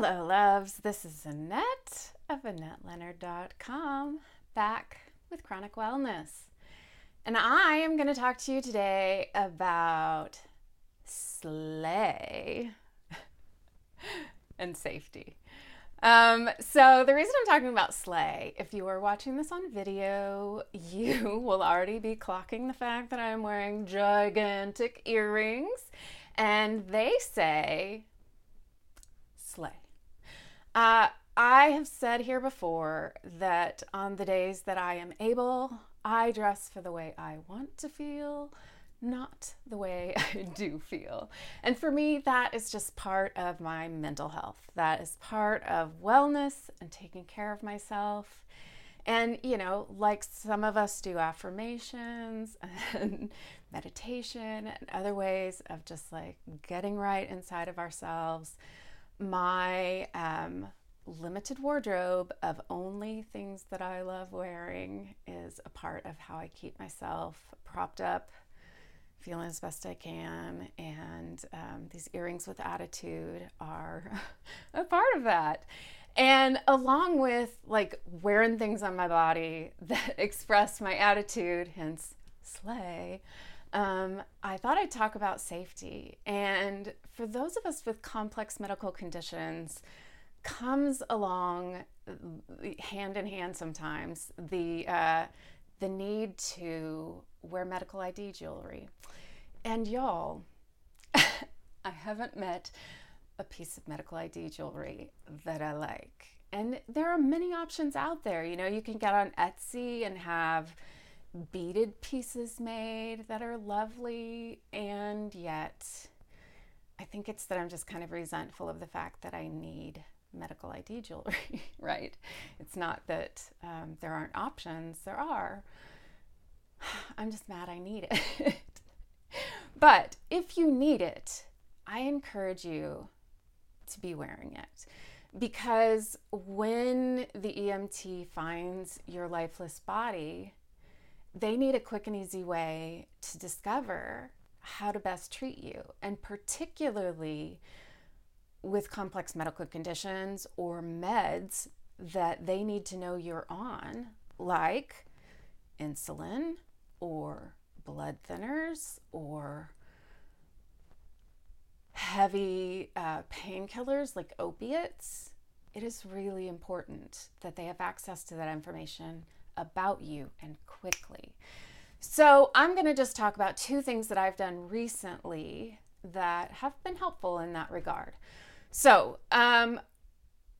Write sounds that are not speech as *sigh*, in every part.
Hello, loves. This is Annette of AnnetteLeonard.com back with Chronic Wellness. And I am going to talk to you today about slay *laughs* and safety. Um, so, the reason I'm talking about slay, if you are watching this on video, *laughs* you will already be clocking the fact that I'm wearing gigantic earrings. And they say. Uh, I have said here before that on the days that I am able, I dress for the way I want to feel, not the way *laughs* I do feel. And for me, that is just part of my mental health. That is part of wellness and taking care of myself. And, you know, like some of us do affirmations *laughs* and meditation and other ways of just like getting right inside of ourselves my um, limited wardrobe of only things that I love wearing is a part of how I keep myself propped up, feeling as best I can. And um, these earrings with attitude are *laughs* a part of that. And along with like wearing things on my body that *laughs* express my attitude, hence slay, um, I thought I'd talk about safety. And for those of us with complex medical conditions, comes along hand in hand sometimes the uh, the need to wear medical ID jewelry. And y'all, *laughs* I haven't met a piece of medical ID jewelry that I like. And there are many options out there. You know, you can get on Etsy and have beaded pieces made that are lovely, and yet I think it's that I'm just kind of resentful of the fact that I need medical ID jewelry, *laughs* right? It's not that um, there aren't options, there are. *sighs* I'm just mad I need it. *laughs* but if you need it, I encourage you to be wearing it because when the EMT finds your lifeless body, they need a quick and easy way to discover how to best treat you. And particularly with complex medical conditions or meds that they need to know you're on, like insulin or blood thinners or heavy uh, painkillers like opiates, it is really important that they have access to that information about you and quickly. So, I'm going to just talk about two things that I've done recently that have been helpful in that regard. So, um,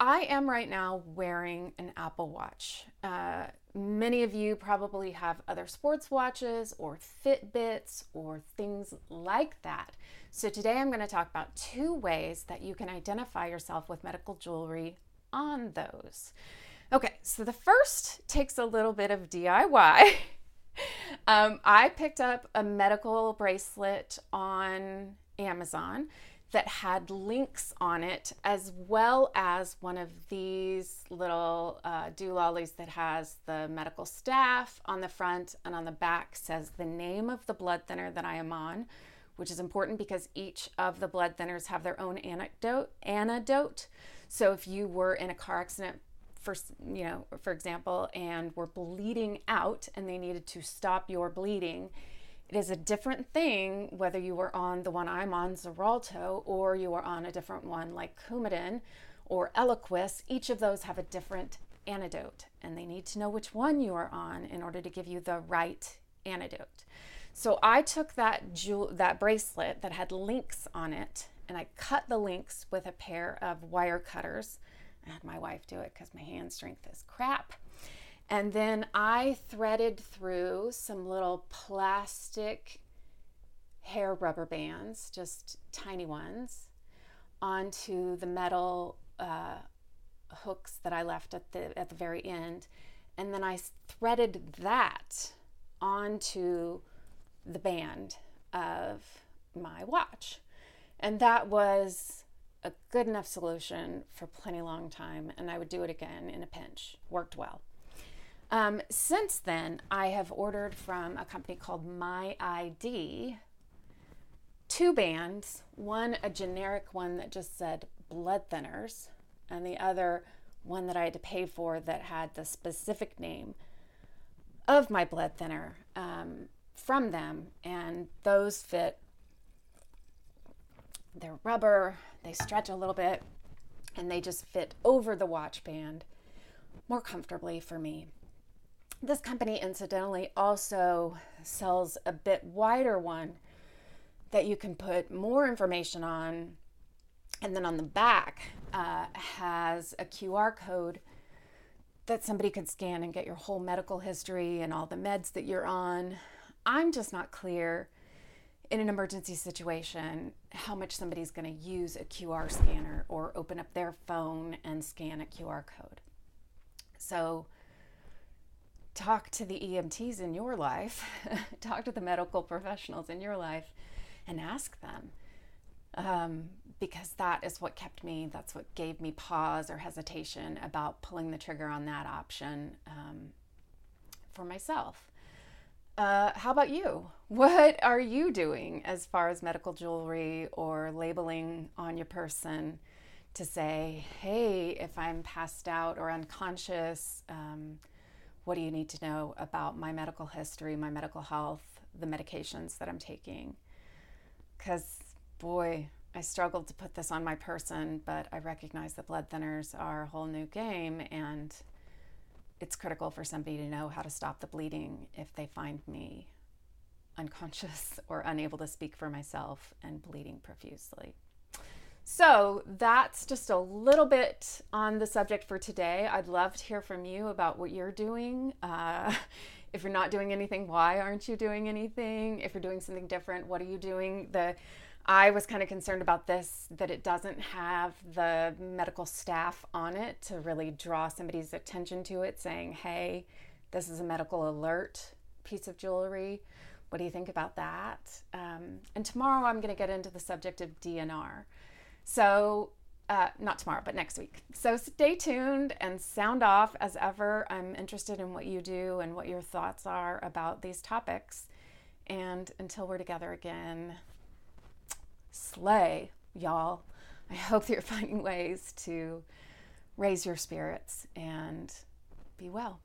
I am right now wearing an Apple Watch. Uh, many of you probably have other sports watches or Fitbits or things like that. So, today I'm going to talk about two ways that you can identify yourself with medical jewelry on those. Okay, so the first takes a little bit of DIY. *laughs* um, I picked up a medical bracelet on Amazon that had links on it, as well as one of these little uh, doolollies that has the medical staff on the front and on the back says the name of the blood thinner that I am on, which is important because each of the blood thinners have their own anecdote, antidote. So if you were in a car accident for you know for example and were bleeding out and they needed to stop your bleeding it is a different thing whether you were on the one i'm on xarelto or you are on a different one like coumadin or eliquis. Each of those have a different antidote and they need to know which one you are on in order to give you the right antidote. So i took that jewel that bracelet that had links on it and i cut the links with a pair of wire cutters I had my wife do it because my hand strength is crap. And then I threaded through some little plastic hair rubber bands, just tiny ones, onto the metal uh, hooks that I left at the at the very end, and then I threaded that onto the band of my watch, and that was a good enough solution for plenty long time, and I would do it again in a pinch. Worked well. Um, since then, I have ordered from a company called My ID two bands. One, a generic one that just said blood thinners, and the other one that I had to pay for that had the specific name of my blood thinner um, from them. And those fit, they're rubber, they stretch a little bit, and they just fit over the watch band more comfortably for me. This company, incidentally, also sells a bit wider one that you can put more information on. And then on the back uh, has a QR code that somebody could scan and get your whole medical history and all the meds that you're on. I'm just not clear in an emergency situation how much somebody's going to use a QR scanner or open up their phone and scan a QR code. So, talk to the EMTs in your life, *laughs* talk to the medical professionals in your life, and ask them. Um, because that is what kept me, that's what gave me pause or hesitation about pulling the trigger on that option um, for myself. Uh, how about you? What are you doing as far as medical jewelry or labeling on your person to say, hey, if I'm passed out or unconscious, um, what do you need to know about my medical history, my medical health, the medications that I'm taking? Because, boy, I struggled to put this on my person, but I recognize that blood thinners are a whole new game and it's critical for somebody to know how to stop the bleeding if they find me unconscious *laughs* or unable to speak for myself and bleeding profusely. So that's just a little bit on the subject for today. I'd love to hear from you about what you're doing. Uh, *laughs* if you're not doing anything, why aren't you doing anything? If you're doing something different, what are you doing? The I was kind of concerned about this that it doesn't have the medical staff on it to really draw somebody's attention to it, saying, hey, this is a medical alert piece of jewelry. What do you think about that? Um, and tomorrow I'm going to get into the subject of DNR. So, uh, not tomorrow, but next week. So stay tuned and sound off as ever. I'm interested in what you do and what your thoughts are about these topics. And until we're together again, slay, y'all. I hope that you're *laughs* finding ways to raise your spirits and be well.